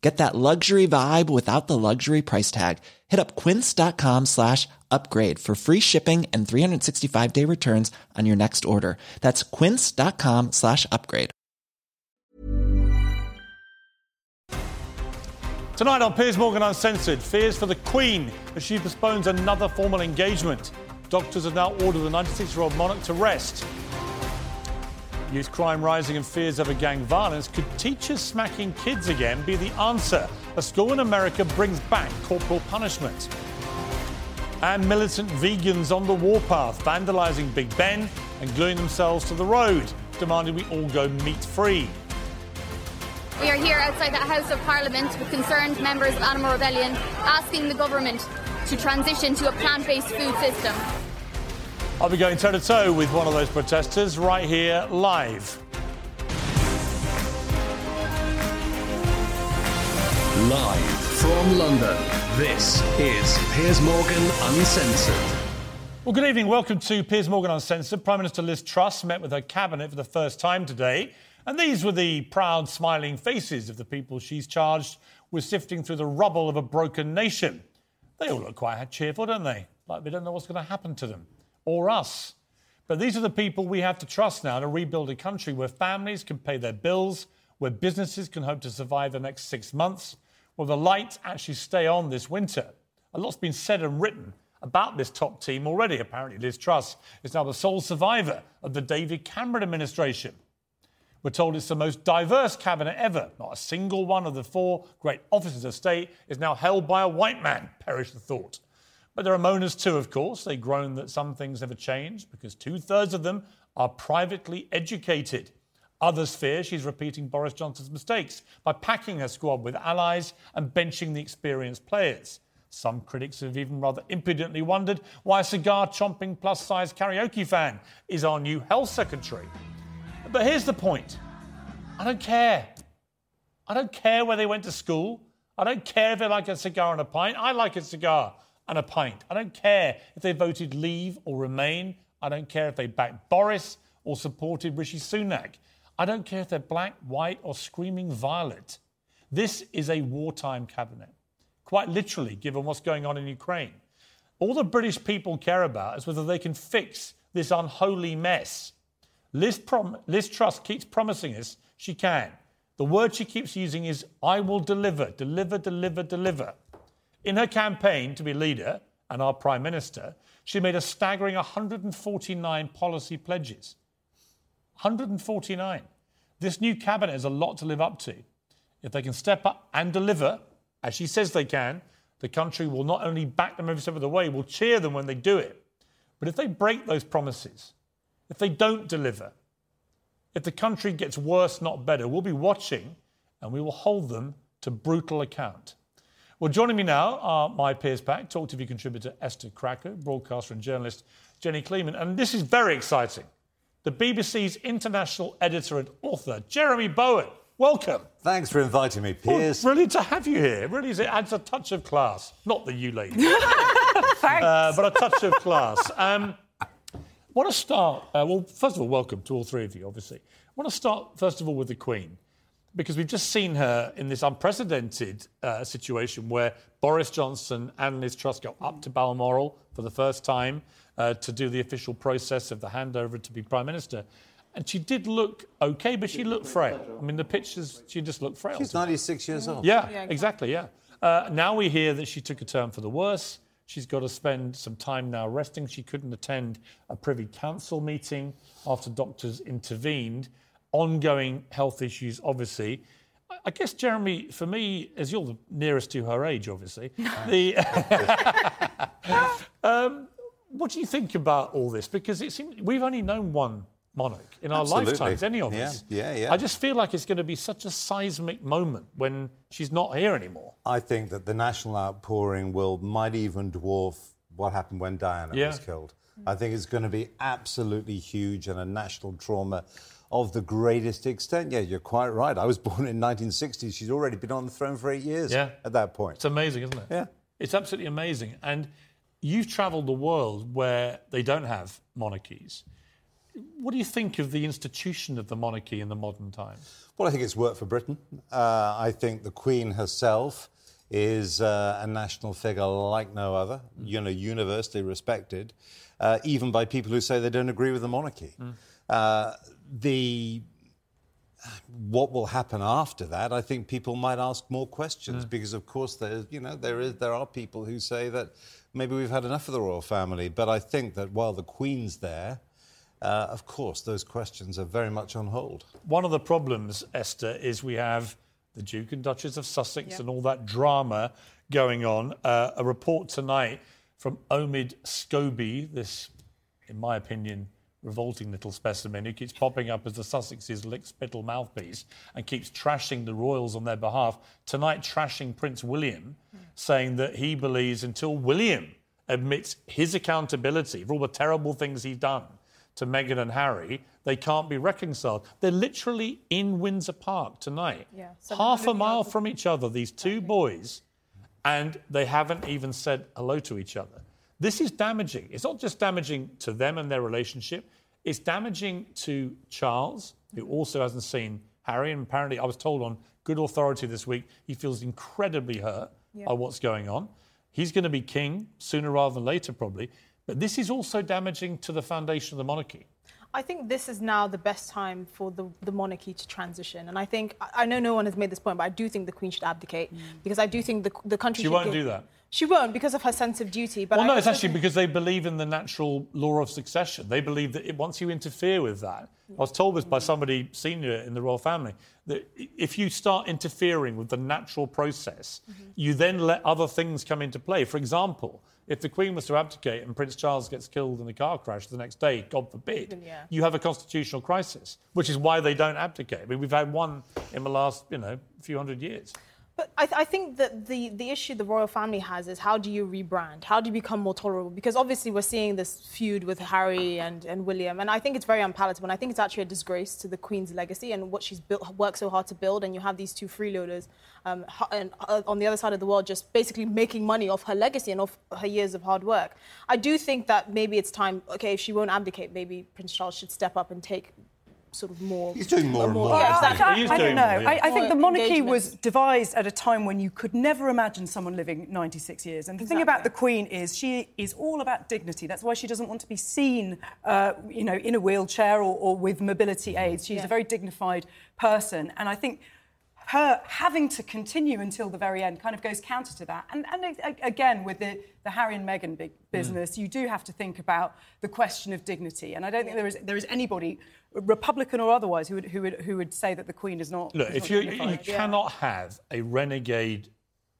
Get that luxury vibe without the luxury price tag. Hit up quince.com slash upgrade for free shipping and 365 day returns on your next order. That's quince.com slash upgrade. Tonight on Piers Morgan Uncensored, fears for the Queen as she postpones another formal engagement. Doctors have now ordered the 96 year old monarch to rest. Youth crime rising and fears over gang violence. Could teachers smacking kids again be the answer? A school in America brings back corporal punishment. And militant vegans on the warpath, vandalising Big Ben and gluing themselves to the road, demanding we all go meat free. We are here outside the House of Parliament with concerned members of Animal Rebellion asking the government to transition to a plant based food system. I'll be going toe to toe with one of those protesters right here live. Live from London, this is Piers Morgan Uncensored. Well, good evening. Welcome to Piers Morgan Uncensored. Prime Minister Liz Truss met with her cabinet for the first time today. And these were the proud, smiling faces of the people she's charged with sifting through the rubble of a broken nation. They all look quite cheerful, don't they? Like they don't know what's going to happen to them or us. But these are the people we have to trust now to rebuild a country where families can pay their bills, where businesses can hope to survive the next six months, where the lights actually stay on this winter. A lot's been said and written about this top team already. Apparently, Liz Truss is now the sole survivor of the David Cameron administration. We're told it's the most diverse cabinet ever. Not a single one of the four great offices of state is now held by a white man, perish the thought. But there are moaners too, of course. They groan that some things never change because two thirds of them are privately educated. Others fear she's repeating Boris Johnson's mistakes by packing her squad with allies and benching the experienced players. Some critics have even rather impudently wondered why a cigar chomping plus size karaoke fan is our new health secretary. But here's the point I don't care. I don't care where they went to school. I don't care if they like a cigar and a pint. I like a cigar and a pint. I don't care if they voted leave or remain. I don't care if they backed Boris or supported Rishi Sunak. I don't care if they're black, white, or screaming violet. This is a wartime cabinet, quite literally, given what's going on in Ukraine. All the British people care about is whether they can fix this unholy mess. Liz, Prom- Liz Truss keeps promising us she can. The word she keeps using is, I will deliver, deliver, deliver, deliver. In her campaign to be leader and our Prime Minister, she made a staggering 149 policy pledges. 149. This new cabinet has a lot to live up to. If they can step up and deliver, as she says they can, the country will not only back them every step of the way, will cheer them when they do it. But if they break those promises, if they don't deliver, if the country gets worse, not better, we'll be watching and we will hold them to brutal account. Well, joining me now are my peers Pack, Talk TV contributor Esther Krakue, broadcaster and journalist Jenny Kleeman. And this is very exciting. The BBC's international editor and author, Jeremy Bowen. Welcome. Thanks for inviting me, Piers. Well, brilliant to have you here. Really, it adds a touch of class. Not the you lady. Thanks. Uh, but a touch of class. Um, want to start, uh, well, first of all, welcome to all three of you, obviously. I want to start, first of all, with the Queen, because we've just seen her in this unprecedented uh, situation where Boris Johnson and Liz Truss go up to Balmoral for the first time uh, to do the official process of the handover to be Prime Minister. And she did look okay, but she looked frail. I mean, the pictures, she just looked frail. She's 96 years old. Yeah, exactly, yeah. Uh, now we hear that she took a turn for the worse. She's got to spend some time now resting. She couldn't attend a Privy Council meeting after doctors intervened. Ongoing health issues, obviously. I- guess, Jeremy, for me, as you're the nearest to her age, obviously, the, um, what do you think about all this? Because it seems we've only known one monarch in our Absolutely. lifetimes, any of Yeah, us. yeah, yeah. I just feel like it's going to be such a seismic moment when she's not here anymore. I think that the national outpouring will might even dwarf what happened when Diana Yeah. was killed. I think it's going to be absolutely huge and a national trauma of the greatest extent. Yeah, you're quite right. I was born in 1960. She's already been on the throne for eight years Yeah. at that point. It's amazing, isn't it? Yeah. It's absolutely amazing. And you've travelled the world where they don't have monarchies. What do you think of the institution of the monarchy in the modern times? Well, I think it's worked for Britain. Uh, I think the Queen herself is uh, a national figure like no other, you know, universally respected, uh, even by people who say they don't agree with the monarchy. Uh, the what will happen after that? I think people might ask more questions because, of course, there you know there is there are people who say that maybe we've had enough of the royal family. But I think that while the Queen's there, uh, of course, those questions are very much on hold. One of the problems, Esther, is we have the Duke and Duchess of Sussex and all that drama going on. Uh, a report tonight from Omid Scobie, this, in my opinion, revolting little specimen who keeps popping up as the Sussex's lick spittle mouthpiece and keeps trashing the royals on their behalf. Tonight, trashing Prince William, saying that he believes until William admits his accountability for all the terrible things he's done to Meghan and Harry, they can't be reconciled. They're literally in Windsor Park tonight, Yeah, half a mile from each other, these two boys, and they haven't even said hello to each other. This is damaging. It's not just damaging to them and their relationship, it's damaging to Charles, who also hasn't seen Harry. And apparently, I was told on good authority this week, he feels incredibly hurt by what's going on. He's going to be king sooner rather than later, probably. But this is also damaging to the foundation of the monarchy. I think this is now the best time for the, the monarchy to transition. And I think, I- know no one has made this point, but I do think the Queen should abdicate mm. because I do think the, the country She should won't give- do that. She won't because of her sense of duty. But Well, I no, it's actually because they believe in the natural law of succession. They believe that it, once you interfere with that, I was told this by mm-hmm. somebody senior in the royal family, that if you start interfering with the natural process, mm-hmm. you then let other things come into play. For example, if the Queen was to abdicate and Prince Charles gets killed in a car crash the next day, God forbid, Yeah. you have a constitutional crisis, which is why they don't abdicate. I mean, we've had one in the last, you know, few hundred years. But I, I think that the, the issue the royal family has is how do you rebrand? How do you become more tolerable? Because obviously we're seeing this feud with Harry and, and William, and I think it's very unpalatable. And I think it's actually a disgrace to the Queen's legacy and what she's built, worked so hard to build. And you have these two freeloaders um, and, uh, on the other side of the world just basically making money off her legacy and off her years of hard work. I do think that maybe it's time, okay, if she won't abdicate, maybe Prince Charles should step up and take sort of more. He's doing more and more. Yeah, exactly. He is I don't know. more, yeah. I, I think the monarchy engagement. was devised at a time when you could never imagine someone living 96 years. And the thing about the Queen is she is all about dignity. That's why she doesn't want to be seen, uh, you know, in a wheelchair or, or with mobility aids. She's Yeah. a very dignified person, and I think. Her having to continue until the very end kind of goes counter to that. And, and again, with the, the Harry and Meghan big mm. business, you do have to think about the question of dignity. And I don't think there is, there is anybody, Republican or otherwise, who would, who, would, who would say that the Queen is not. Look, is if not you, you dignified. cannot have a renegade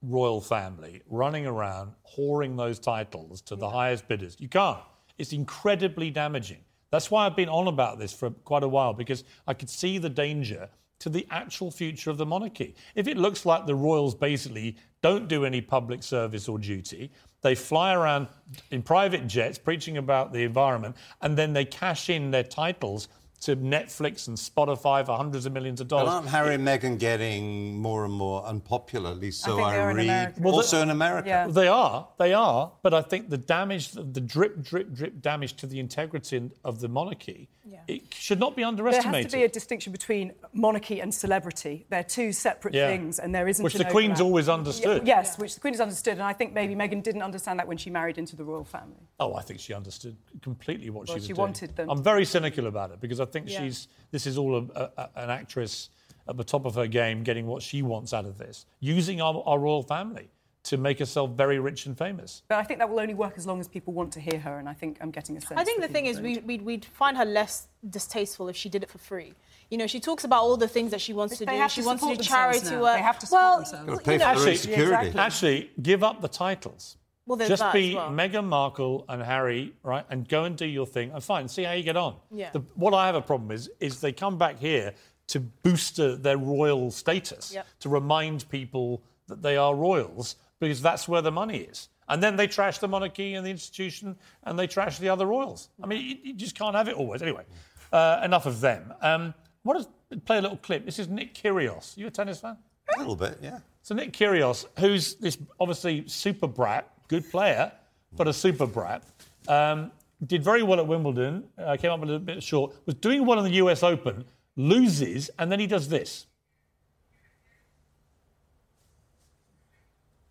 royal family running around whoring those titles to the highest bidders, you can't. It's incredibly damaging. That's why I've been on about this for quite a while because I could see the danger to the actual future of the monarchy. If it looks like the royals basically don't do any public service or duty, they fly around in private jets preaching about the environment, and then they cash in their titles to Netflix and Spotify for hundreds of millions of dollars. But dollars. aren't Harry and Meghan getting more and more unpopular? At least so think I, they are in Well, also the- in America. Yeah. They are, they are, but I think the damage, the the drip, drip, drip damage to the integrity of the monarchy, it should not be underestimated. There has to be a distinction between monarchy and celebrity. They're two separate Yeah. things, and there isn't Which an the Queen's overlap. always understood. Yes, which the Queen has understood, and I think maybe Meghan didn't understand that when she married into the royal family. Oh, I think she understood completely what Well, she was she doing. wanted them I'm very cynical about it because I think Yeah. she's this is all a, a, a- an actress at the top of her game, getting what she wants out of this, using our, our royal family to make herself very rich and famous. But I think that will only work as long as people want to hear her, and I think I'm getting a sense. I think the thing is, we, we'd, we'd find her less distasteful if she did it for free. You know, she talks about all the things that she wants to do. she to wants to do charity now. work. They have to support well, themselves. Gotta you know, Actually, security. exactly. Actually, give up the titles. Well, there's Just that be as well. Meghan Markle and Harry, right, and go and do your thing, and fine, see how you get on. Yeah. The, what I have a problem is, is they come back here to boost uh, their royal status, Yep. to remind people that they are royals, because that's where the money is. And then they trash the monarchy and the institution, and they trash the other royals. I mean, you, you just can't have it always. Anyway, uh, enough of them. Um, what is, play a little clip. This is Nick Kyrgios. You a tennis fan? A little bit, yeah. So Nick Kyrgios, who's this obviously super brat, good player, but a super brat, um, did very well at Wimbledon. Uh, came up a little bit short. Was doing well in the U.S. Open, loses, and then he does this.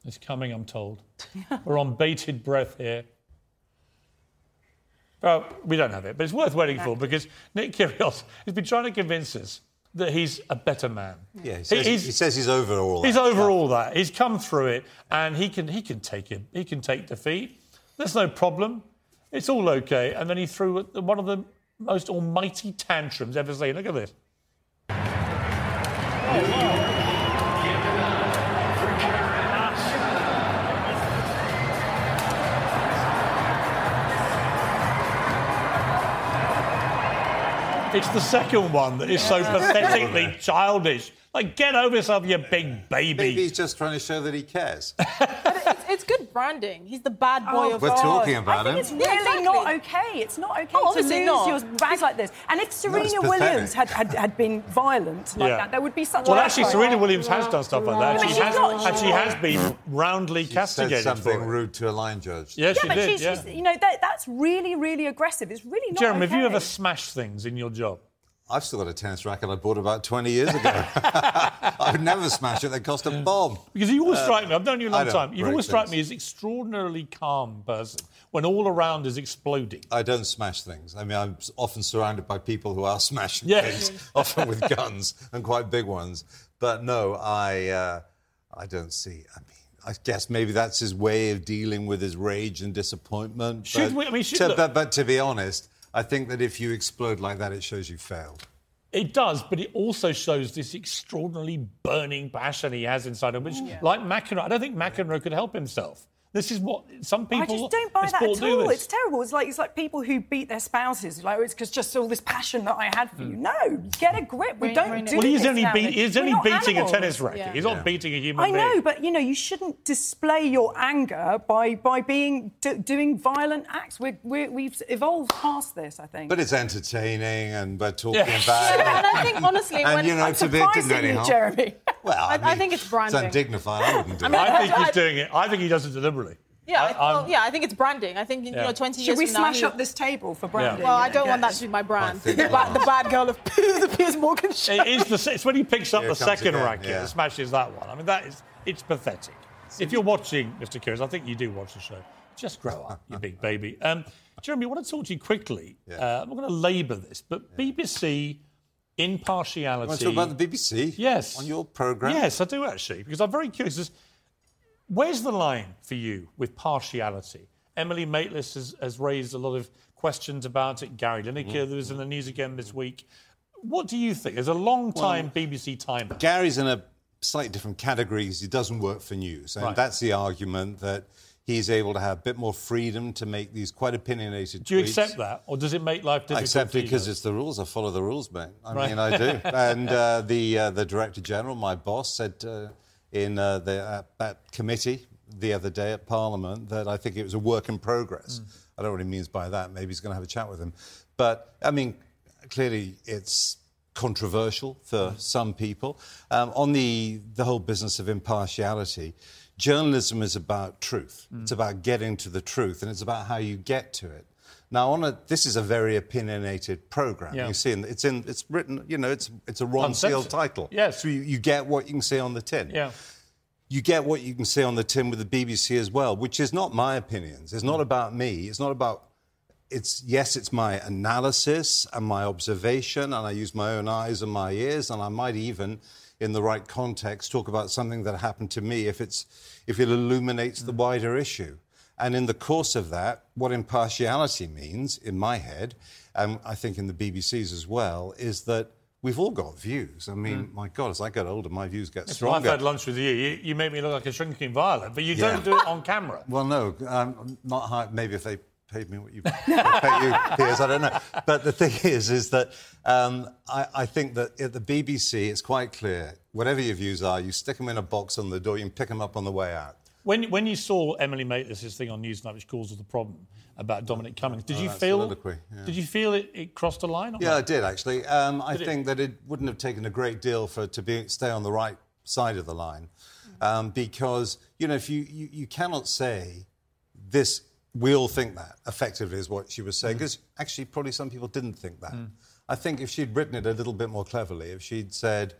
It's coming, I'm told. We're on bated breath here. Well, we don't have it, but it's worth waiting for because Nick Kyrgios has been trying to convince us that he's a better man. Yeah, he says, he's- he says he's over all He's that over all that. He's come through it, and he can he can take it. He can take defeat. There's no problem. It's all okay. And then he threw one of the most almighty tantrums ever seen. Look at this. It's the second one that is so pathetically childish. Like, get over yourself, you big baby. Maybe he's just trying to show that he cares. it's, it's good branding. He's the bad boy Oh, of We're God. talking about I think him. it's really Yeah, exactly. not okay. It's not okay Oh, to obviously lose not. your bag like this. And if Serena pathetic. Williams had, had, had been violent like Yeah. that, there would be such Well, a actually, outcry. Serena Williams has done stuff like that. She has, not- and she has been roundly Said castigated something for it. rude to a line judge. Yeah, Yeah, she but did. she's, yeah. she's, you know, that, that's really, really aggressive. It's really not Jeremy, okay. have you ever smashed things in your job? I've still got a tennis racket I bought about 20 years ago. I would never smash it. They cost a bomb. Because you always strike me. I've known you a Uh, long time. You always strike things. me as extraordinarily calm person when all around is exploding. I don't smash things. I mean, I'm often surrounded by people who are smashing Yes. things, often with guns and quite big ones. But no, I, uh, I don't see. I mean, I guess maybe that's his way of dealing with his rage and disappointment. Should but we- I mean, should- to, but, but to be honest, I think that if you explode like that, it shows you failed. It does, but it also shows this extraordinarily burning passion he has inside him, which, mm. like McEnroe, I don't think McEnroe could help himself. This is what some people I just don't buy that at all. It's terrible. It's like it's like people who beat their spouses. Like it's because just all this passion that I had for you. Hmm. No, get a grip. We Rain- don't rain- do well, he's this only, now. beat, he's only beating animals. a tennis racket. Yeah. He's not Yeah. beating a human being I being. know, but you know, you shouldn't display your anger by by being d- doing violent acts. We're, we're, we've evolved past this, I think. But it's entertaining, and we're talking Yeah. about. and I think, honestly, and when you know, I'm to be surprised didn't do at any you. Jeremy. Well, I, I- I think it's branding. It's undignified. I wouldn't do I mean, it. I think he's doing it. I think he does it deliberately. Yeah, I- I, well, yeah, I think it's branding. I think you Yeah. know, 20 Should years we from now, smash he- up this table for branding? Well, I don't want that to be my brand. The, the bad girl of the Piers Morgan show. It is the, it's when he picks up Here the second again, racket yeah. and smashes that one. I mean, that is it's pathetic. If you're watching, Mr. Kyrgios, I think you do watch the show. Just grow up, you big baby. Um, Jeremy, I want to talk to you quickly. Yeah. Uh, I'm not going to labour this, but BBC impartiality. Want to talk about the BBC? Yes. On your programme? Yes, I do actually, because I'm very curious. As, where's the line for you with partiality? Emily Maitlis has, has raised a lot of questions about it. Gary Lineker, Mm-hmm. was in the news again this week. What do you think? There's a long time BBC timer. Gary's in a slightly different category 'cause he doesn't work for news. And Right. that's the argument that he's able to have a bit more freedom to make these quite opinionated Do you tweets. accept that, or does it make life difficult? I accept it because it's the rules. I follow the rules, mate. I Right. mean, I do. and uh, the uh, the director general, my boss, said uh, in uh, the, uh, that committee the other day at Parliament that I think it was a work in progress. I don't know what he means by that. Maybe he's going to have a chat with him. But I mean, clearly it's controversial for some people. Um, on the the whole business of impartiality, journalism is about truth. It's about getting to the truth, and it's about how you get to it. Now, on a, this is a very opinionated program. Yeah. You see, and it's in, it's written. You know, it's it's a Ronseal title. Yes. So you, you get what you can see on the tin. Yeah. You get what you can see on the tin with the BBC as well, which is not my opinions. It's Mm. not about me. It's not about it's yes, it's my analysis and my observation, and I use my own eyes and my ears, and I might even, in the right context, talk about something that happened to me if it's if it illuminates the wider issue. And in the course of that, what impartiality means, in my head, and I think in the BBC's as well, is that we've all got views. I mean, my God, as I get older, my views get Well, I've had lunch with you. you. You make me look like a shrinking violet, but you Yeah. don't do it on camera. Well, no, um, not high. Maybe if they paid me what you pay you, Piers, I don't know. But the thing is, is that um, I, I think that at the BBC, it's quite clear. Whatever your views are, you stick them in a box on the door. You can pick them up on the way out. When, when you saw Emily Maitlis' thing on Newsnight, which caused the problem about Dominic Cummings, did Oh, you feel? yeah. Did you feel it, it crossed a line? Or Yeah, I did actually. Um, I Did it? think that it wouldn't have taken a great deal for to be stay on the right side of the line, um, because you know if you, you you cannot say this. We all think that effectively is what she was saying, because actually probably some people didn't think that. I think if she'd written it a little bit more cleverly, if she'd said.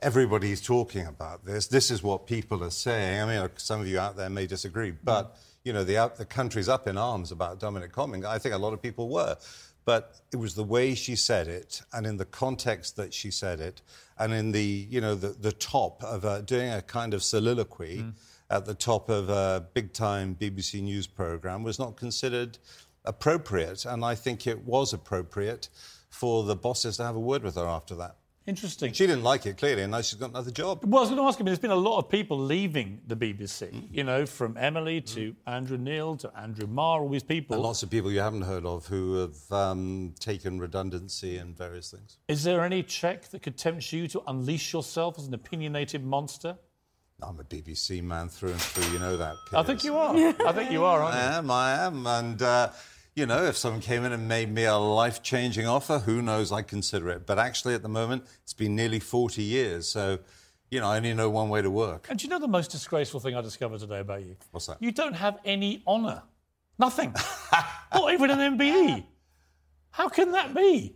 Everybody's talking about this. This is what people are saying. I mean, some of you out there may disagree, but you know, the the country's up in arms about Dominic Cummings. I think a lot of people were, but it was the way she said it, and in the context that she said it, and in the you know the the top of uh, doing a kind of soliloquy at the top of a big time BBC news program was not considered appropriate, and I think it was appropriate for the bosses to have a word with her after that. Interesting. She didn't like it clearly, and now she's got another job. Well, I was going to ask you, I mean, there's been a lot of people leaving the BBC, Mm. you know, from Emily to Andrew Neil to Andrew Marr, all these people. And lots of people you haven't heard of who have um, taken redundancy and various things. Is there any check that could tempt you to unleash yourself as an opinionated monster? I'm a BBC man through and through, you know that. I think you are. I think you are, aren't you? I am, I am. And, uh, you know, if someone came in and made me a life changing offer, who knows, I'd consider it. But actually, at the moment, it's been nearly 40 years. So, you know, I only know one way to work. And do you know the most disgraceful thing I discovered today about you? What's that? You don't have any honour. Nothing. Not even an MBE. How can that be?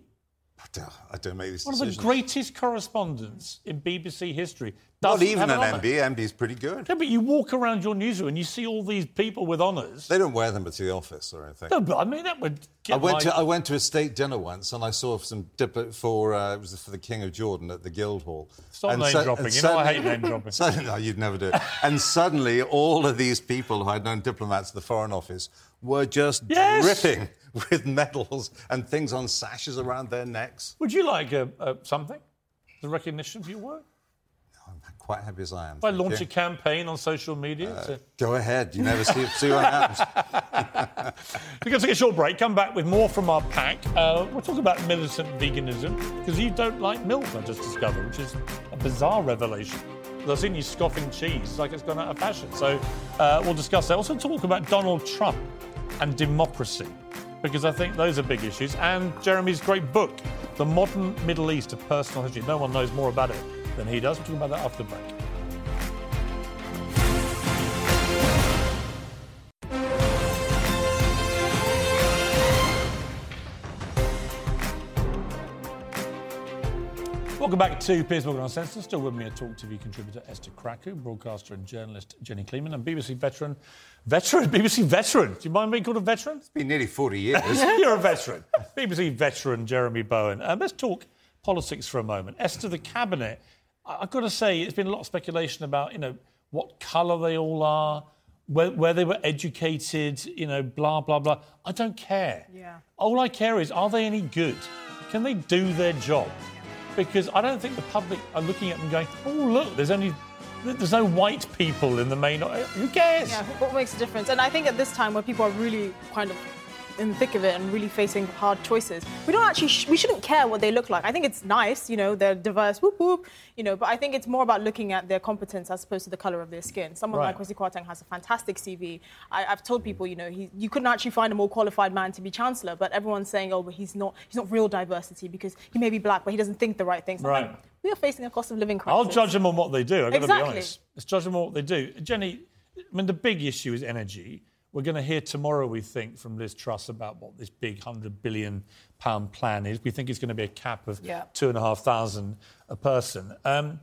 I don't, I don't make these One of the greatest correspondents in BBC history. Not even an honour. MB. MB's pretty good. No, but you walk around your newsroom and you see all these people with honours. They don't wear them to the office or anything. No, but I mean that would I went my- to I went to a state dinner once, and I saw some dip for uh, it was for the King of Jordan at the Guildhall. Stop And name su- dropping. You know I suddenly- hate name dropping. Suddenly, no, you'd never do it. and suddenly, all of these people who I'd known diplomats at the Foreign Office were just Yes. dripping with medals and things on sashes around their necks. Would you like a, a, something? The recognition for your work? I'm quite happy as I am. I launch you. a campaign on social media? to- Go ahead. You never see, see what happens. We're going to take a short break, come back with more from our pack. Uh, we'll talk about militant veganism, because you don't like milk, I just discovered, which is a bizarre revelation. I've seen you scoffing cheese, it's like it's gone out of fashion. So uh, we'll discuss that. Also, talk about Donald Trump and democracy, because I think those are big issues. And Jeremy's great book, The Modern Middle East, a Personal History. No one knows more about it than he does. We'll talk about that after the break. Welcome back to Piers Morgan Uncensored. Still with me, a Talk TV contributor Esther Krakue, broadcaster and journalist Jenny Kleeman, and BBC veteran, veteran, BBC veteran. Do you mind being called a veteran? It's been nearly 40 years. You're a veteran. BBC veteran Jeremy Bowen. Um, let's talk politics for a moment. Esther, the cabinet. I- I've got to say, there's been a lot of speculation about, you know, what colour they all are, where, where they were educated, you know, blah blah blah. I don't care. Yeah. All I care is, are they any good? Can they do their job? Because I don't think the public are looking at them going, oh look, there's only. There's no white people in the main. Who cares? Yeah, what makes a difference? And I think at this time where people are really kind of in the thick of it and really facing hard choices, we don't actually, sh- we shouldn't care what they look like. I think it's nice, you know, they're diverse, whoop whoop, you know, but I think it's more about looking at their competence as opposed to the color of their skin. Someone Right. like Kwasi Kwarteng has a fantastic CV. I, I've told people, you know, he, you couldn't actually find a more qualified man to be chancellor, but everyone's saying, oh, but he's not, he's not real diversity because he may be black, but he doesn't think the right things. Right. like, we are facing a cost of living crisis. I'll judge them on what they do. I've got to Exactly. be honest. Let's judge them on what they do. Jenny, I mean, the big issue is energy. We're going to hear tomorrow, we think, from Liz Truss about what this big hundred billion pound plan is. We think it's going to be a cap of Yeah. two and a half thousand a person. Um,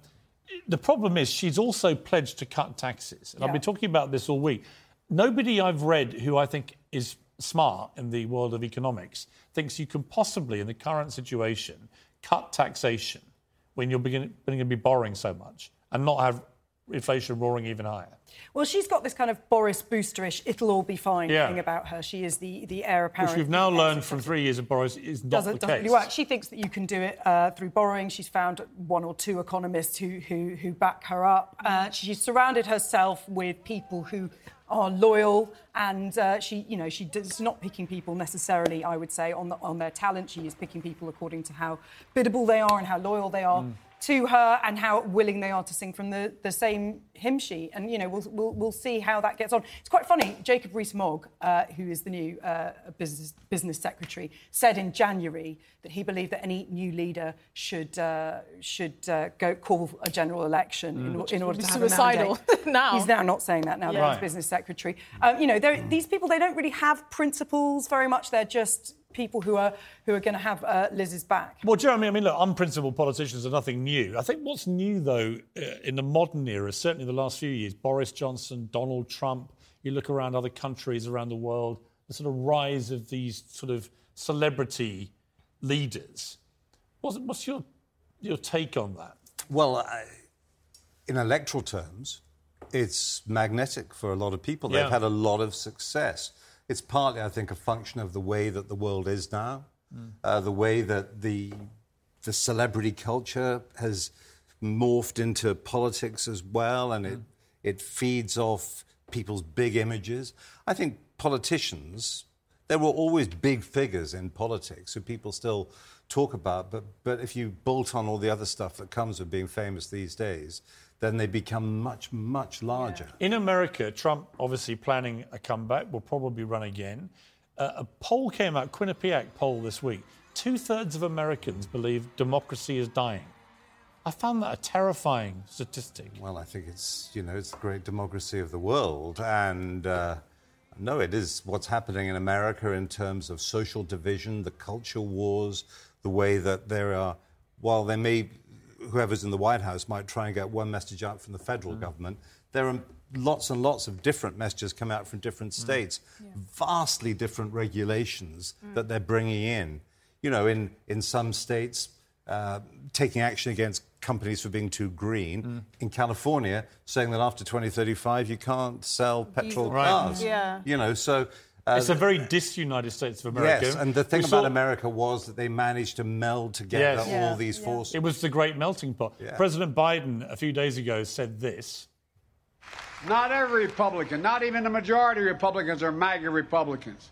the problem is she's also pledged to cut taxes, and I've been talking about this all week. Nobody I've read who I think is smart in the world of economics, thinks you can possibly, in the current situation, cut taxation when you're beginning, beginning to be borrowing so much and not have inflation roaring even higher. Well, she's got this kind of Boris boosterish, it'll all be fine Yeah. thing about her. She is the, the heir apparent. Which we've now learned from three years of Boris is not doesn't, the doesn't case. really work. She thinks that you can do it uh, through borrowing. She's found one or two economists who, who, who back her up. Uh, she's surrounded herself with people who are loyal, and uh, she, you know, she does not picking people necessarily. I would say on the, on their talent. She is picking people according to how biddable they are and how loyal they are. To her and how willing they are to sing from the, the same hymn sheet, and you know we'll, we'll, we'll see how that gets on. It's quite funny. Jacob Rees-Mogg, uh, who is the new uh, business business secretary, said in January that he believed that any new leader should uh, should uh, go call a general election in, in order be to have a suicidal mandate. now. He's now not saying that now that Right. he's business secretary. Um, you know, they're- these people they don't really have principles very much. They're just people who are who are going to have uh, Liz's back. Well, Jeremy, I mean, look, unprincipled politicians are nothing new. I think what's new, though, uh, in the modern era, certainly the last few years, Boris Johnson, Donald Trump, you look around other countries around the world, the sort of rise of these sort of celebrity leaders. What's, what's your, your take on that? Well, I, in electoral terms, it's magnetic for a lot of people. They've had a lot of success. It's partly, I think, a function of the way that the world is now, uh, the way that the the celebrity culture has morphed into politics as well, and it it feeds off people's big images. I think politicians. There were always big figures in politics who people still talk about, but, but if you bolt on all the other stuff that comes with being famous these days, then they become much, much larger. In America, Trump obviously planning a comeback, will probably run again. Uh, a poll came out, Quinnipiac poll this week. Two thirds of Americans believe democracy is dying. I found that a terrifying statistic. Well, I think it's you know it's the great democracy of the world, and uh, no, it is what's happening in America in terms of social division, the culture wars, the way that there are. While there may, whoever's in the White House might try and get one message out from the federal mm. government, there are lots and lots of different messages come out from different mm. states, vastly different regulations mm. that they're bringing in. You know, in in some states uh, taking action against companies for being too green. In California, saying that after 2035 you can't sell petrol Right. cars. Yeah. You know, so. Uh, It's a very dis-United States of America. Yes, and the thing We about saw- America was that they managed to meld together Yes. all Yeah, these forces. It was the great melting pot. Yeah. President Biden, a few days ago, said this. Not every Republican, not even the majority of Republicans are MAGA Republicans.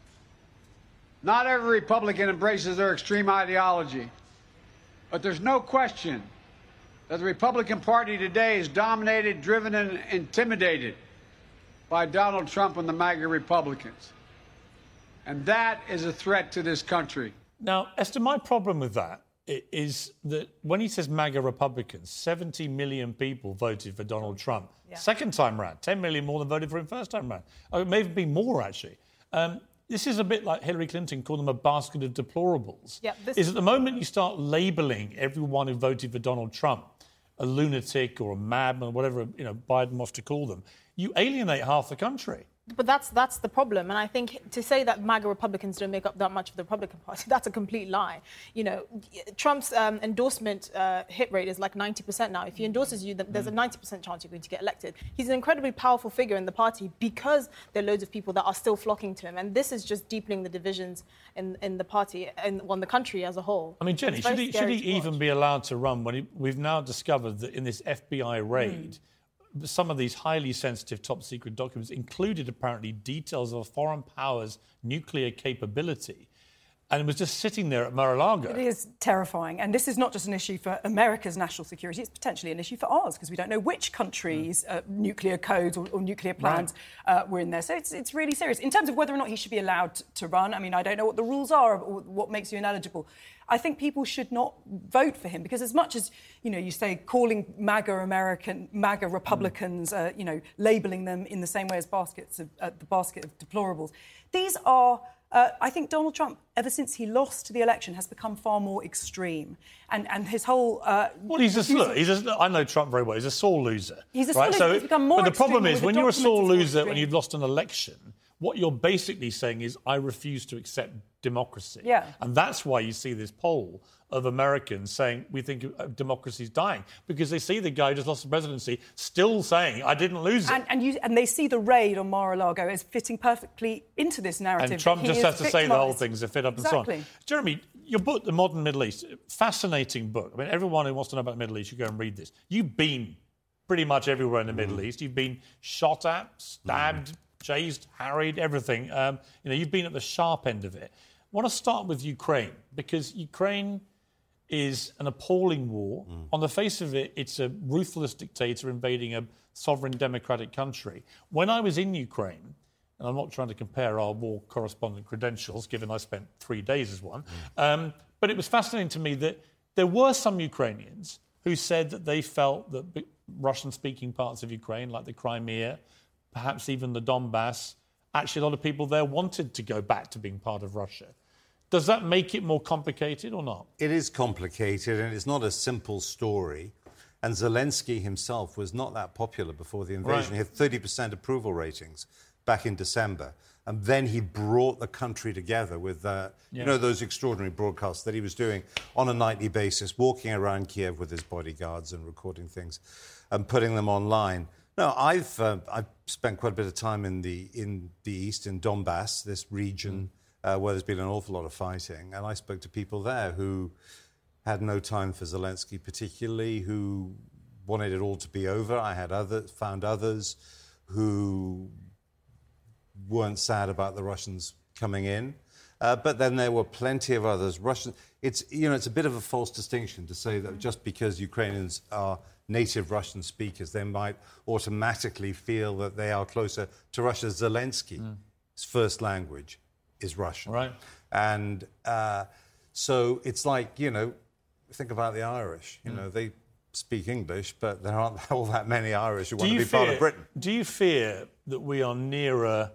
Not every Republican embraces their extreme ideology. But there's no question that the Republican Party today is dominated, driven, and intimidated by Donald Trump and the MAGA Republicans. And that is a threat to this country. Now, Esther, my problem with that i- that when he says MAGA Republicans, 70 million people voted for Donald Trump. Second time round, 10 million more than voted for him first time round. Oh, it may have been more, actually. Um, this is a bit like Hillary Clinton called them a basket of deplorables. Yeah, this- is at the moment you start labelling everyone who voted for Donald Trump a lunatic or a madman or whatever you know Biden wants to call them, you alienate half the country. But that's that's the problem, and I think to say that MAGA Republicans don't make up that much of the Republican Party, that's a complete lie. You know, Trump's um, endorsement uh, hit rate is like 90% now. If he endorses you, then there's a 90% chance you're going to get elected. He's an incredibly powerful figure in the party because there are loads of people that are still flocking to him, and this is just deepening the divisions in, in the party and on the country as a whole. I mean, Jenny, should he, should he even be allowed to run when he, we've now discovered that in this FBI raid, some of these highly sensitive top secret documents included apparently details of foreign power's nuclear capability. And it was just sitting there at Mar-a-Lago. It is terrifying. And this is not just an issue for America's national security, it's potentially an issue for ours because we don't know which countries' uh, nuclear codes or, or nuclear plans uh, were in there. So it's, it's really serious. In terms of whether or not he should be allowed to run, I mean, I don't know what the rules are or what makes you ineligible. I think people should not vote for him because as much as, you know, you say calling MAGA American, MAGA Republicans, uh, you know, labeling them in the same way as baskets of, uh, the basket of deplorables, these are uh, I think Donald Trump, ever since he lost the election, has become far more extreme, and and his whole. Uh, Well, he's a look, he's a, I know Trump very well. He's a sore loser. He's a sore right? loser. So, He's become more but the problem is when you're a sore loser when you've lost an election, what you're basically saying is, I refuse to accept democracy. Yeah. And that's why you see this poll of Americans saying, we think uh, democracy is dying, because they see the guy who just lost the presidency still saying, I didn't lose it. And, and, you, and they see the raid on Mar-a-Lago as fitting perfectly into this narrative. And Trump just has to say the whole victimised. thing to fit up Exactly. and so on. Jeremy, your book, The Modern Middle East, fascinating book. I mean, everyone who wants to know about the Middle East, you go and read this. You've been pretty much everywhere in the Middle mm-hmm. East. You've been shot at, mm-hmm. stabbed, chased, harried, everything. Um, you know, you've been at the sharp end of it. I want to start with Ukraine because Ukraine is an appalling war. On the face of it, it's a ruthless dictator invading a sovereign democratic country. When I was in Ukraine, and I'm not trying to compare our war correspondent credentials, given I spent three days as one, um, but it was fascinating to me that there were some Ukrainians who said that they felt that Russian speaking parts of Ukraine, like the Crimea, perhaps even the Donbass, actually a lot of people there wanted to go back to being part of Russia. Does that make it more complicated or not? It is complicated and it's not a simple story. And Zelensky himself was not that popular before the invasion. Right. He had 30% approval ratings back in December. And then he brought the country together with, uh, Yeah. you know, those extraordinary broadcasts that he was doing on a nightly basis, walking around Kiev with his bodyguards and recording things and putting them online. No, I've, uh, I've spent quite a bit of time in the, in the east, in Donbass, this region uh, where there's been an awful lot of fighting. And I spoke to people there who had no time for Zelensky, particularly, who wanted it all to be over. I had other, found others who weren't sad about the Russians coming in. Uh, but then there were plenty of others. Russian, it's you know, it's a bit of a false distinction to say that just because Ukrainians are native Russian speakers, they might automatically feel that they are closer to Russia. Zelensky's first language is Russian, Right. And uh, so it's like you know, think about the Irish. You know, they speak English, but there aren't all that many Irish who want to be part of Britain. Do you fear that we are nearer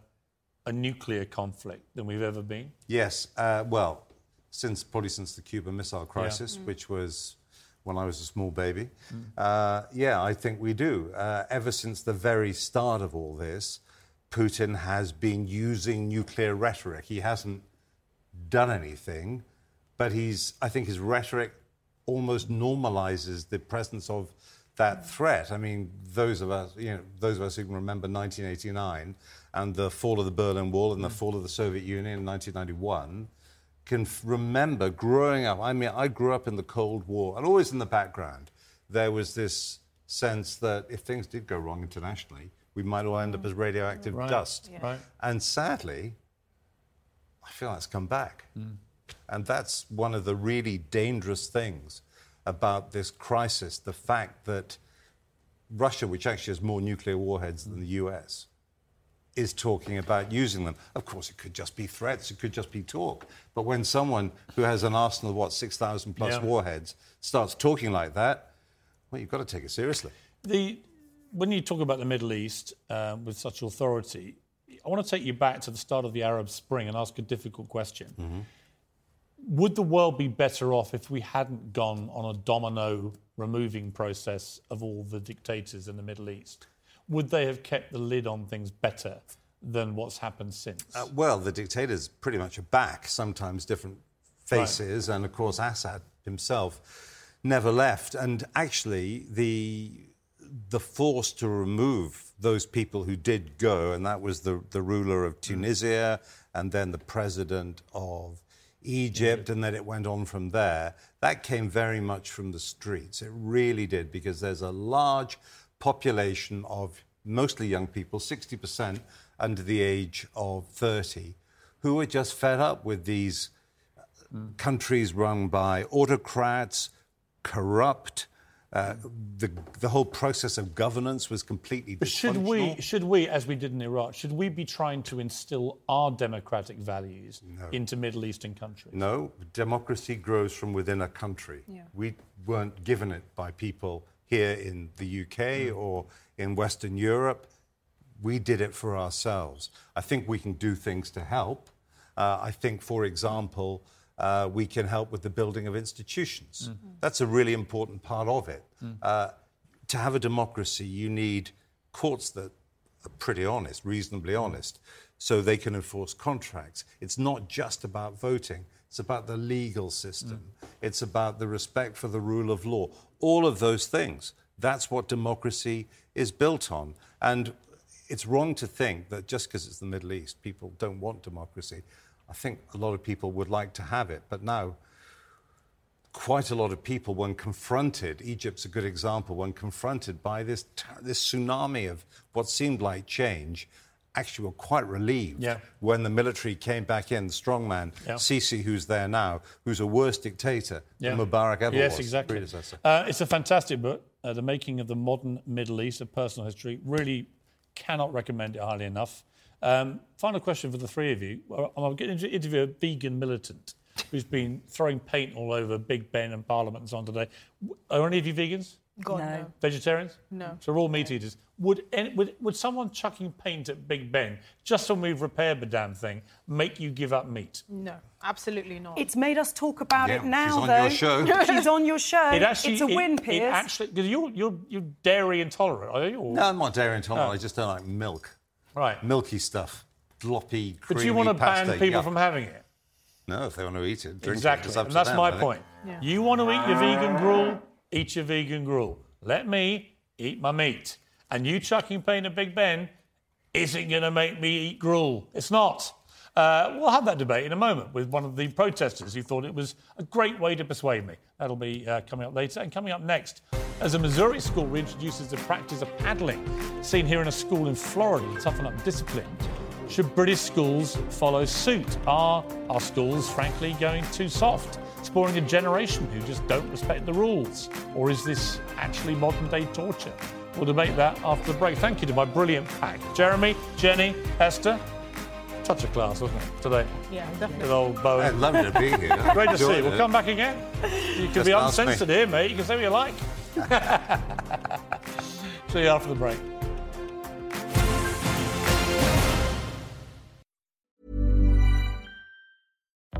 a nuclear conflict than we've ever been? Yes. Uh, well, since probably since the Cuban Missile Crisis, which was when I was a small baby. Uh, yeah, I think we do. Uh, ever since the very start of all this, Putin has been using nuclear rhetoric. He hasn't done anything, but he's. I think his rhetoric almost normalizes the presence of that threat. I mean, those of us, you know, those of us who can remember 1989 and the fall of the Berlin Wall and the fall of the Soviet Union in 1991 can f- remember growing up. I mean, I grew up in the Cold War, and always in the background, there was this sense that if things did go wrong internationally, we might all end up mm. as radioactive Right. dust. Right. And sadly, I feel that's come back. Mm. And that's one of the really dangerous things about this crisis the fact that Russia, which actually has more nuclear warheads than mm. the US, is talking about using them. Of course, it could just be threats, it could just be talk. But when someone who has an arsenal of, what, 6,000 plus Yeah. warheads starts talking like that, well, you've got to take it seriously. The, when you talk about the Middle East uh, with such authority, I want to take you back to the start of the Arab Spring and ask a difficult question. Would the world be better off if we hadn't gone on a domino removing process of all the dictators in the Middle East? Would they have kept the lid on things better than what's happened since? Uh, well, the dictators pretty much are back, sometimes different faces, and of course, Assad himself never left. And actually, the the force to remove those people who did go, and that was the, the ruler of Tunisia and then the president of Egypt, and then it went on from there. That came very much from the streets. It really did, because there's a large population of mostly young people, 60% under the age of 30, who are just fed up with these countries run by autocrats, corrupt. Uh, the, the whole process of governance was completely But should we, should we, as we did in Iraq, should we be trying to instill our democratic values into Middle Eastern countries? No, democracy grows from within a country. We weren't given it by people here in the UK or in Western Europe. We did it for ourselves. I think we can do things to help. Uh, I think, for example, uh, we can help with the building of institutions. That's a really important part of it. Uh, to have a democracy, you need courts that are pretty honest, reasonably honest. so they can enforce contracts. It's not just about voting, it's about the legal system, it's about the respect for the rule of law. All of those things. That's what democracy is built on. And it's wrong to think that just because it's the Middle East, people don't want democracy. I think a lot of people would like to have it, but now quite a lot of people, when confronted, Egypt's a good example, when confronted by this, this tsunami of what seemed like change, actually were quite relieved Yeah. when the military came back in, the strongman, Yeah. Sisi, who's there now, who's a worse dictator than Mubarak ever yes, was. Yes, exactly. Uh, it's a fantastic book, uh, The Making of the Modern Middle East, a personal history. Really cannot recommend it highly enough. Um, final question for the three of you. I'm going to interview a vegan militant who's been throwing paint all over Big Ben and Parliament and so on today. Are any of you vegans? God, No. no. Vegetarians? No. So we're all meat eaters. Would, any, would, would someone chucking paint at Big Ben, just when we've repaired the damn thing, make you give up meat? No, absolutely not. It's made us talk about Yeah, it now, she's on though. your show. she's on your show. It actually, it's a it- win, It actually, because you're, you're, you're dairy intolerant, are you? Or- No, I'm not dairy intolerant. Oh. I just don't like milk. Right. Milky stuff. Floppy, But do you want to ban people yuck. from having it. No, if they want to eat it, drink Exactly. it. It's up And that's them, my I think. point. You want to eat your vegan gruel, eat your vegan gruel. Let me eat my meat. And you chucking paint at Big Ben isn't going to make me eat gruel. It's not. Uh, we'll have that debate in a moment with one of the protesters who thought it was a great way to persuade me. That'll be uh, coming up later. And coming up next, as a Missouri school reintroduces the practice of paddling, seen here in a school in Florida to toughen up discipline, should British schools follow suit? Are our schools, frankly, going too soft, spawning a generation who just don't respect the rules? Or is this actually modern day torture? We'll debate that after the break. Thank you to my brilliant pack Jeremy, Jenny, Esther. Touch of class, wasn't it, today? yeah, definitely. With old Bowen. Hey, lovely to be here. Great to see you. Enjoyed We'll come back again. You can Just be ask me. uncensored here, mate. You can say what you like. see you after the break.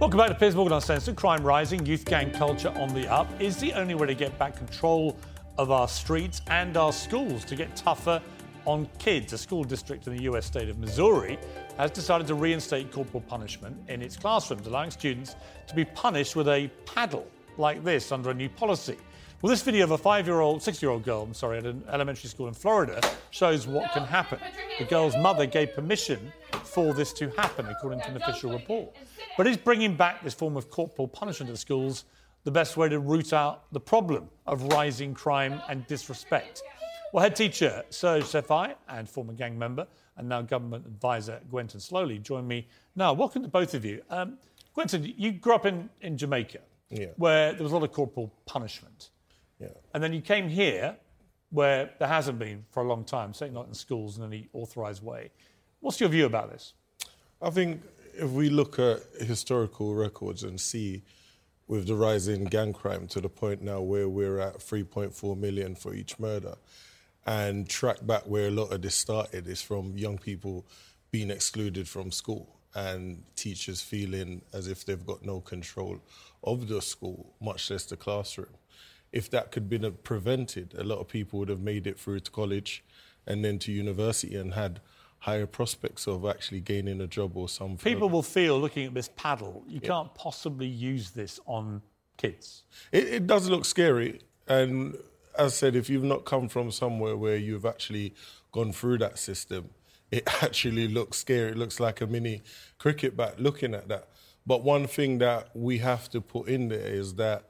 Welcome back to Morgan Uncensored. Crime rising, youth gang culture on the up is the only way to get back control of our streets and our schools to get tougher on kids. A school district in the US state of Missouri has decided to reinstate corporal punishment in its classrooms, allowing students to be punished with a paddle like this under a new policy. Well, this video of a five-year-old, six-year-old girl, I'm sorry, at an elementary school in Florida shows what can happen. The girl's mother gave permission for this to happen, according to an official report. But is bringing back this form of corporal punishment at schools the best way to root out the problem of rising crime and disrespect? Well, head teacher Serge Cefai and former gang member and now government advisor Gwenton Sloley join me now. Welcome to both of you. Um, Gwenton, you grew up in, in Jamaica, Yeah. where there was a lot of corporal punishment. Yeah. And then you came here, where there hasn't been for a long time, certainly not in schools in any authorised way. What's your view about this? I think if we look at historical records and see with the rise in gang crime to the point now where we're at 3.4 million for each murder, and track back where a lot of this started is from young people being excluded from school and teachers feeling as if they've got no control of the school, much less the classroom. If that could have been prevented, a lot of people would have made it through to college and then to university and had higher prospects of actually gaining a job or something. People will feel looking at this paddle, you yeah. can't possibly use this on kids. It, it does look scary, and as I said, if you've not come from somewhere where you've actually gone through that system, it actually looks scary. It looks like a mini cricket bat looking at that. But one thing that we have to put in there is that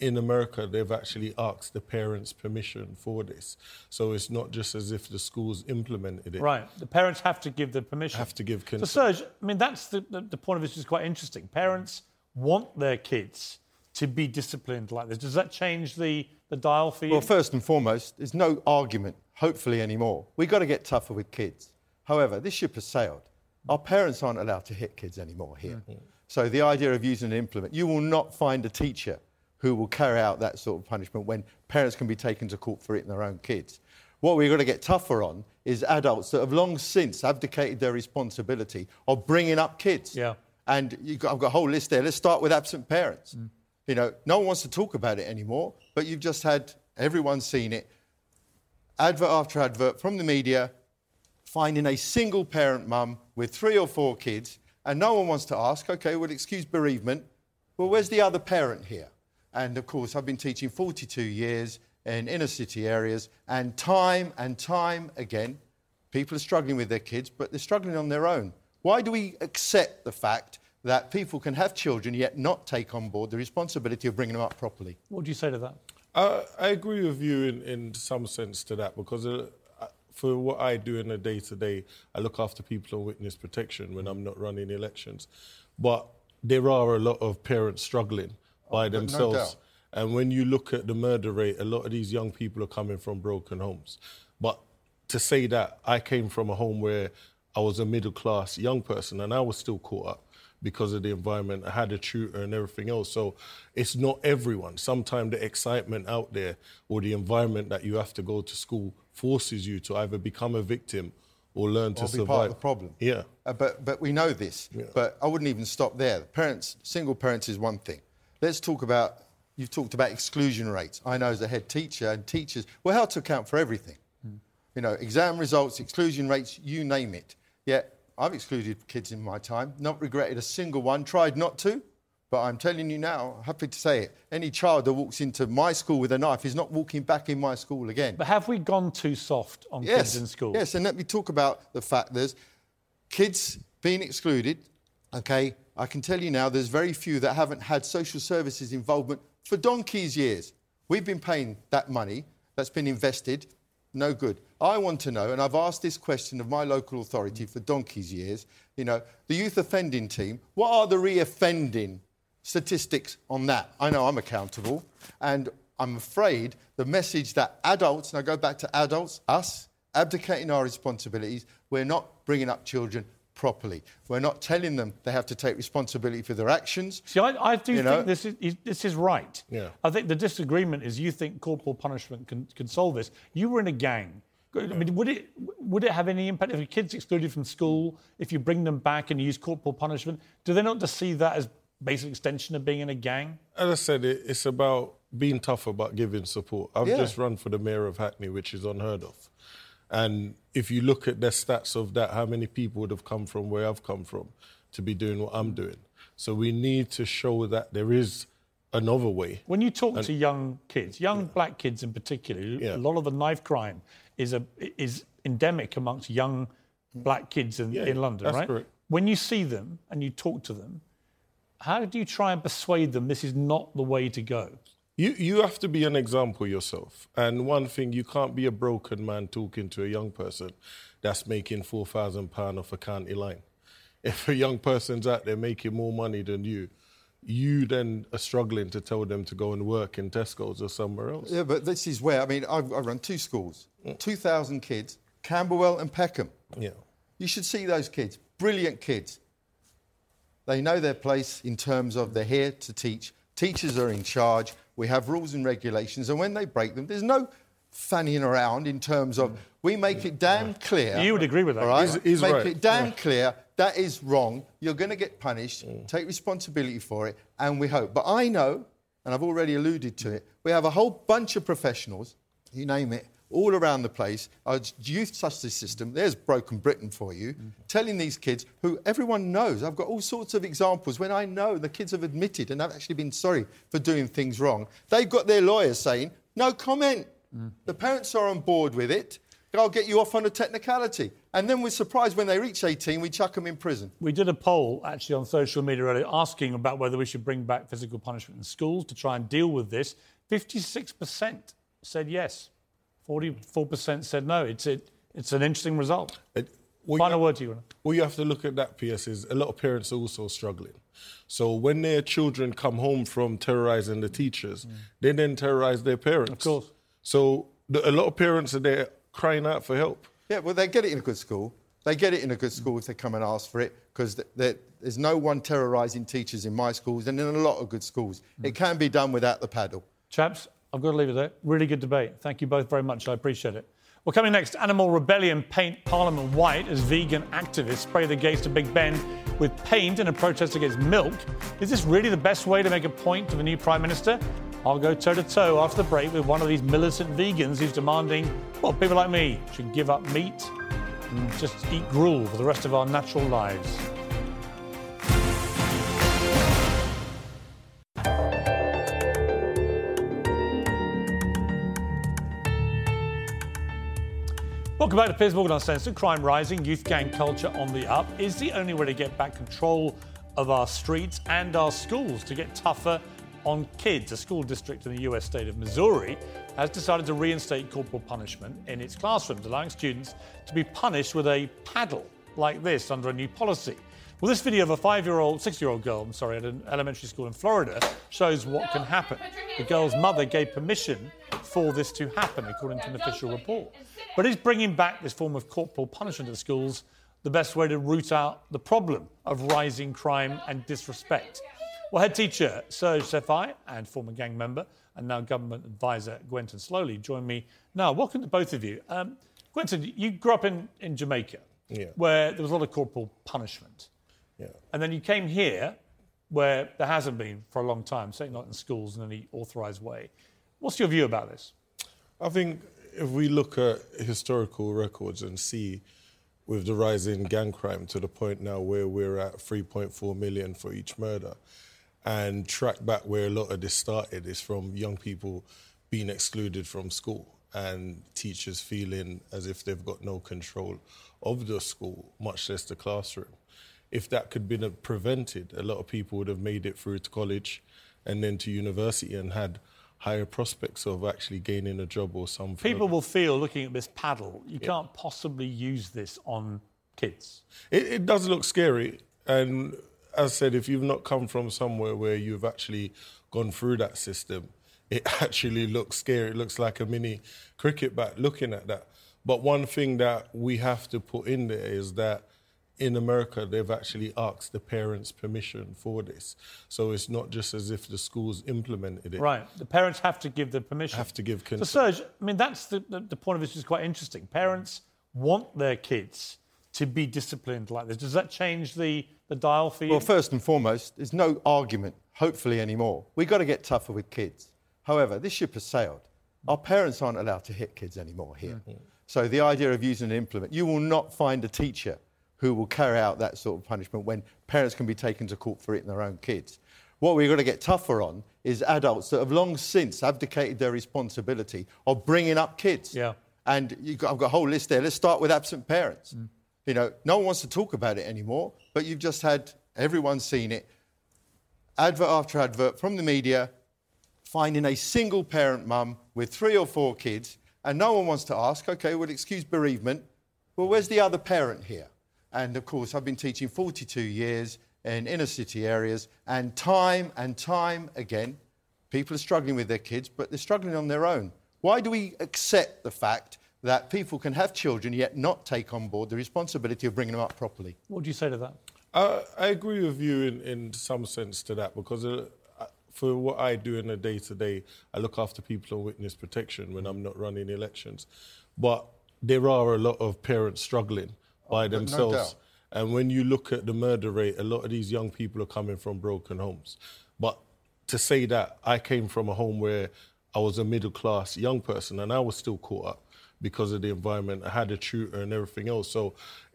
in America, they've actually asked the parents' permission for this. So it's not just as if the schools implemented it. Right. The parents have to give the permission. Have to give consent. So, Serge, I mean, that's the, the, the point of this is quite interesting. Parents want their kids to be disciplined like this. Does that change the, the dial for you? Well, first and foremost, there's no argument, hopefully, anymore. We've got to get tougher with kids. However, this ship has sailed. Our parents aren't allowed to hit kids anymore here. Mm-hmm. So the idea of using an implement, you will not find a teacher who will carry out that sort of punishment when parents can be taken to court for it in their own kids. What we've got to get tougher on is adults that have long since abdicated their responsibility of bringing up kids. Yeah. And got, I've got a whole list there. Let's start with absent parents. Mm. You know, no one wants to talk about it anymore, but you've just had everyone seen it. Advert after advert from the media, finding a single parent mum with three or four kids, and no one wants to ask, okay, well, excuse bereavement. Well, where's the other parent here? And of course, I've been teaching 42 years in inner city areas, and time and time again, people are struggling with their kids, but they're struggling on their own. Why do we accept the fact that people can have children yet not take on board the responsibility of bringing them up properly? What do you say to that? Uh, I agree with you in, in some sense to that because uh, for what I do in a day to day, I look after people on witness protection when I'm not running elections. But there are a lot of parents struggling by themselves. No and when you look at the murder rate, a lot of these young people are coming from broken homes. But to say that I came from a home where I was a middle class young person and I was still caught up because of the environment. I had a tutor and everything else. So it's not everyone. Sometimes the excitement out there or the environment that you have to go to school forces you to either become a victim or learn or to be survive. part of the problem. Yeah. Uh, but, but we know this. Yeah. But I wouldn't even stop there. Parents, single parents is one thing. Let's talk about, you've talked about exclusion rates. I know as a head teacher and teachers, we're held to account for everything. Mm. You know, exam results, exclusion rates, you name it. Yet I've excluded kids in my time, not regretted a single one, tried not to. But I'm telling you now, happy to say it, any child that walks into my school with a knife is not walking back in my school again. But have we gone too soft on yes, kids in school? Yes, and let me talk about the fact that there's kids being excluded, okay? I can tell you now there's very few that haven't had social services involvement for donkey's years. We've been paying that money that's been invested, no good. I want to know, and I've asked this question of my local authority for donkey's years, you know, the youth offending team, what are the re-offending statistics on that. I know I'm accountable, and I'm afraid the message that adults, and I go back to adults, us, abdicating our responsibilities, we're not bringing up children properly. We're not telling them they have to take responsibility for their actions. See, I, I do think this is, this is right. Yeah. I think the disagreement is you think corporal punishment can, can solve this. You were in a gang. I mean, would it would it have any impact if a kid's excluded from school? If you bring them back and use corporal punishment, do they not just see that as basic extension of being in a gang? As I said, it, it's about being tough about giving support. I've yeah. just run for the mayor of Hackney, which is unheard of. And if you look at the stats of that, how many people would have come from where I've come from to be doing what I'm doing? So we need to show that there is another way. When you talk and, to young kids, young yeah. black kids in particular, yeah. a lot of the knife crime is a is endemic amongst young black kids in, in London, right? Correct. When you see them and you talk to them, how do you try and persuade them this is not the way to go? You, you have to be an example yourself. And one thing, you can't be a broken man talking to a young person that's making £4,000 off a county line. If a young person's out there making more money than you, you then are struggling to tell them to go and work in Tesco's or somewhere else. Yeah, but this is where, I mean, I, I run two schools, mm. 2,000 kids, Camberwell and Peckham. Yeah. You should see those kids, brilliant kids They know their place in terms of they're here to teach. Teachers are in charge. We have rules and regulations, and when they break them, there's no fanning around in terms of we make it damn clear. You would agree with that. All right? He's- he's make right. it damn Yeah. clear that is wrong. You're going to get punished. Mm. Take responsibility for it, and we hope. But I know, and I've already alluded to it, we have a whole bunch of professionals, you name it, all around the place. Our youth justice system, there's Broken Britain for you, mm-hmm. telling these kids who everyone knows. I've got all sorts of examples when I know the kids have admitted and have actually been sorry for doing things wrong. They've got their lawyers saying, no comment. Mm. The parents are on board with it. I'll get you off on a technicality. And then we're surprised when they reach 18, we chuck them in prison. We did a poll actually on social media earlier asking about whether we should bring back physical punishment in schools to try and deal with this. 56% said yes, 44% said no. It's, it, it's an interesting result. Final word to you. Well, you have to look at that, Piers, is a lot of parents are also struggling. So when their children come home from terrorizing the teachers, mm. they then terrorize their parents. Of course. So the, a lot of parents are there crying out for help. Yeah, well, they get it in a good school. They get it in a good school if they come and ask for it, because th- there- there's no one terrorising teachers in my schools and in a lot of good schools. It mm. can be done without the paddle. Chaps, I've got to leave it there. Really good debate. Thank you both very much. I appreciate it. Well, coming next, Animal Rebellion paint Parliament white as vegan activists spray the gates to Big Ben with paint in a protest against milk. Is this really the best way to make a point to the new Prime Minister? I'll go toe to toe after the break with one of these militant vegans who's demanding, well, people like me should give up meat and just eat gruel for the rest of our natural lives. Welcome back to Piers Morgan Uncensored. Crime rising, youth gang culture on the up. Is the only way to get back control of our streets and our schools to get tougher on kids. A school district in the US state of Missouri has decided to reinstate corporal punishment in its classrooms, allowing students to be punished with a paddle like this under a new policy. Well, this video of a five year old, six year old girl, I'm sorry, at an elementary school in Florida shows what can happen. The girl's mother gave permission for this to happen, according to an official report. But is bringing back this form of corporal punishment to schools the best way to root out the problem of rising crime and disrespect? Well, head teacher Serge Cefai and former gang member and now government advisor Gwenton Sloley join me now. Welcome to both of you. Um, Gwenton, you grew up in, in Jamaica Yeah. where there was a lot of corporal punishment. Yeah. And then you came here where there hasn't been for a long time, certainly not in schools in any authorised way. What's your view about this? I think if we look at historical records and see with the rise in gang crime to the point now where we're at 3.4 million for each murder and track back where a lot of this started is from young people being excluded from school and teachers feeling as if they've got no control of the school, much less the classroom. If that could have been prevented, a lot of people would have made it through to college and then to university and had higher prospects of actually gaining a job or something. People will feel, looking at this paddle, you can't possibly use this on kids. It, it does look scary. And as I said, if you've not come from somewhere where you've actually gone through that system, it actually looks scary. It looks like a mini cricket bat looking at that. But one thing that we have to put in there is that in America, they've actually asked the parents' permission for this. So it's not just as if the schools implemented it. Right. The parents have to give the permission. Have to give consent. So, consent. Serge, I mean, that's the, the, the point of this, is quite interesting. Parents want their kids to be disciplined like this. Does that change the, the dial for you? Well, first and foremost, there's no argument, hopefully, anymore. We've got to get tougher with kids. However, this ship has sailed. Our parents aren't allowed to hit kids anymore here. Mm-hmm. So the idea of using an implement, you will not find a teacher who will carry out that sort of punishment when parents can be taken to court for it in their own kids. What we've got to get tougher on is adults that have long since abdicated their responsibility of bringing up kids. Yeah. And you've got, I've got a whole list there. Let's start with absent parents. Mm. You know, no one wants to talk about it anymore, but you've just had everyone seen it. Advert after advert from the media, finding a single parent mum with three or four kids, and no one wants to ask, okay, well, excuse bereavement. Well, where's the other parent here? And of course, I've been teaching 42 years in inner city areas, and time and time again, people are struggling with their kids, but they're struggling on their own. Why do we accept the fact that people can have children yet not take on board the responsibility of bringing them up properly? what do you say to that? I, I agree with you in, in some sense to that because uh, for what I do in a day to day, I look after people on witness protection when I'm not running elections. But there are a lot of parents struggling by Oh, no themselves. and when you look at the murder rate, a lot of these young people are coming from broken homes. But to say that, I came from a home where I was a middle class young person and I was still caught up because of the environment. I had a tutor and everything else. So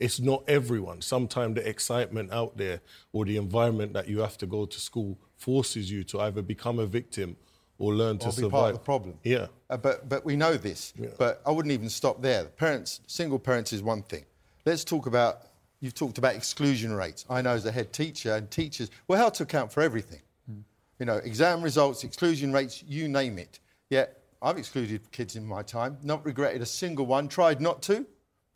it's not everyone. Sometimes the excitement out there or the environment that you have to go to school forces you to either become a victim or learn to be survive. part of the problem. Yeah. Uh, but but we know this. But I wouldn't even stop there. Parents, single parents is one thing. Let's talk about. You've talked about exclusion rates. I know as a head teacher and teachers, we're held to account for everything. You know, exam results, exclusion rates, you name it. Yet I've excluded kids in my time, not regretted a single one, tried not to.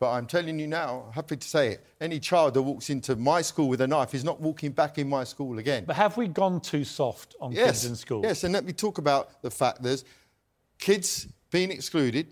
But I'm telling you now, happy to say it, any child that walks into my school with a knife is not walking back in my school again. But have we gone too soft on yes, kids in school? Yes, and let me talk about the fact there's kids being excluded.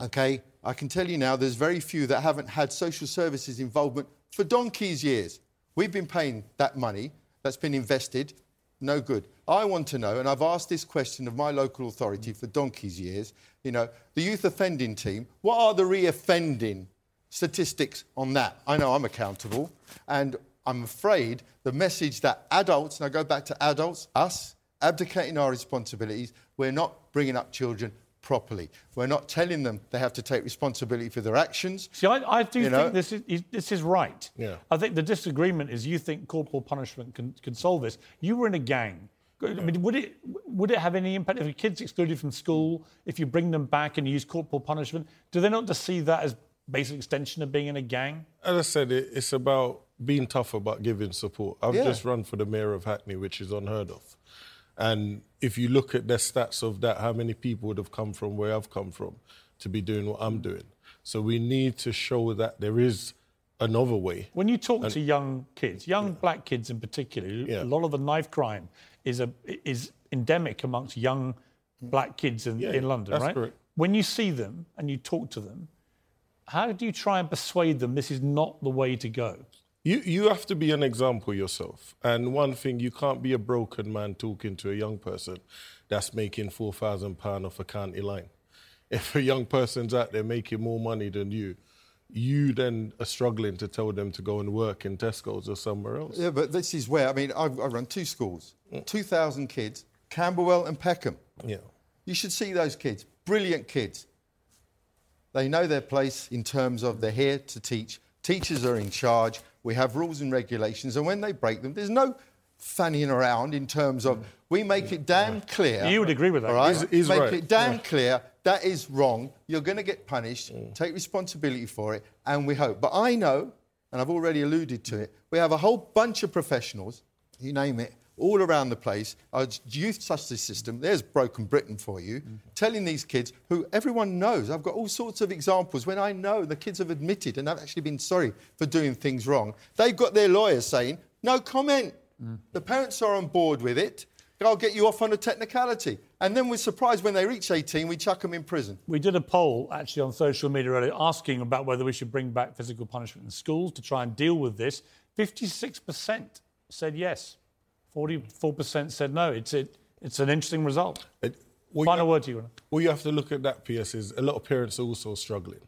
Okay, I can tell you now, there's very few that haven't had social services involvement for donkey's years. We've been paying that money that's been invested, no good. I want to know, and I've asked this question of my local authority for donkey's years. You know, the youth offending team. What are the re-offending statistics on that? I know I'm accountable, and I'm afraid the message that adults, and I go back to adults, us, abdicating our responsibilities, we're not bringing up children properly. We're not telling them they have to take responsibility for their actions. See, I, I do You think know? this is this is right. Yeah. I think the disagreement is you think corporal punishment can, can solve this. You were in a gang. I mean, would it would it have any impact if a kid's excluded from school? If you bring them back and you use corporal punishment, do they not just see that as basic extension of being in a gang? As I said, it, it's about being tough about giving support. I've Yeah. just run for the mayor of Hackney, which is unheard of. And if you look at the stats of that, how many people would have come from where I've come from to be doing what I'm doing? So we need to show that there is another way. When you talk And- to young kids, young black kids in particular, a lot of the knife crime is a is endemic amongst young black kids in, Yeah, in London, that's right? correct. When you see them and you talk to them, how do you try and persuade them this is not the way to go? You you have to be an example yourself. And one thing, you can't be a broken man talking to a young person that's making four thousand pound off a county line. If a young person's out there making more money than you, you then are struggling to tell them to go and work in Tesco's or somewhere else. Yeah, but this is where, I mean, I, I run two schools, mm. 2,000 kids, Camberwell and Peckham. Yeah. You should see those kids, brilliant kids. They know their place in terms of they're here to teach. Teachers are in charge. We have rules and regulations, and when they break them, there's no fanning around in terms of we make it damn clear. You would agree with that. All right? He's- he's make right. it damn Yeah. clear that is wrong. You're going to get punished. Mm. Take responsibility for it, and we hope. But I know, and I've already alluded to it, we have a whole bunch of professionals, you name it, all around the place. Our youth justice system, there's Broken Britain for you, mm-hmm. telling these kids who everyone knows. I've got all sorts of examples when I know the kids have admitted and have actually been sorry for doing things wrong. They've got their lawyers saying, no comment. Mm. The parents are on board with it. I'll get you off on a technicality. And then we're surprised when they reach 18, we chuck them in prison. We did a poll actually on social media earlier asking about whether we should bring back physical punishment in schools to try and deal with this. 56% said yes, 44% said no. It's, it, it's an interesting result. Final word to you. Well, you have to look at that, Piers, is a lot of parents are also struggling.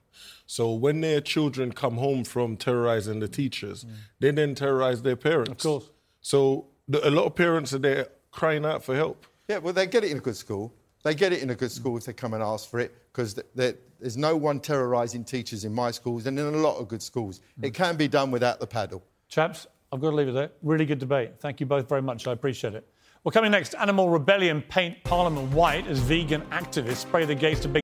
So when their children come home from terrorizing the teachers, mm. they then terrorize their parents. Of course. So the, a lot of parents are there crying out for help. Yeah, well, they get it in a good school. They get it in a good school if they come and ask for it, because th- there- there's no one terrorising teachers in my schools and in a lot of good schools. It mm. can be done without the paddle. Chaps, I've got to leave it there. Really good debate. Thank you both very much. I appreciate it. Well, coming next, Animal Rebellion paint Parliament white as vegan activists spray the gates to big.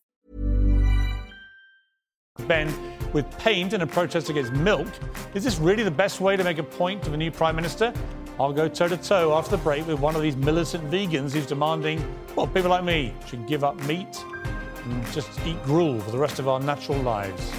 Ben with paint in a protest against milk. Is this really the best way to make a point to the new Prime Minister? I'll go toe to toe after the break with one of these militant vegans who's demanding, well, people like me should give up meat and just eat gruel for the rest of our natural lives.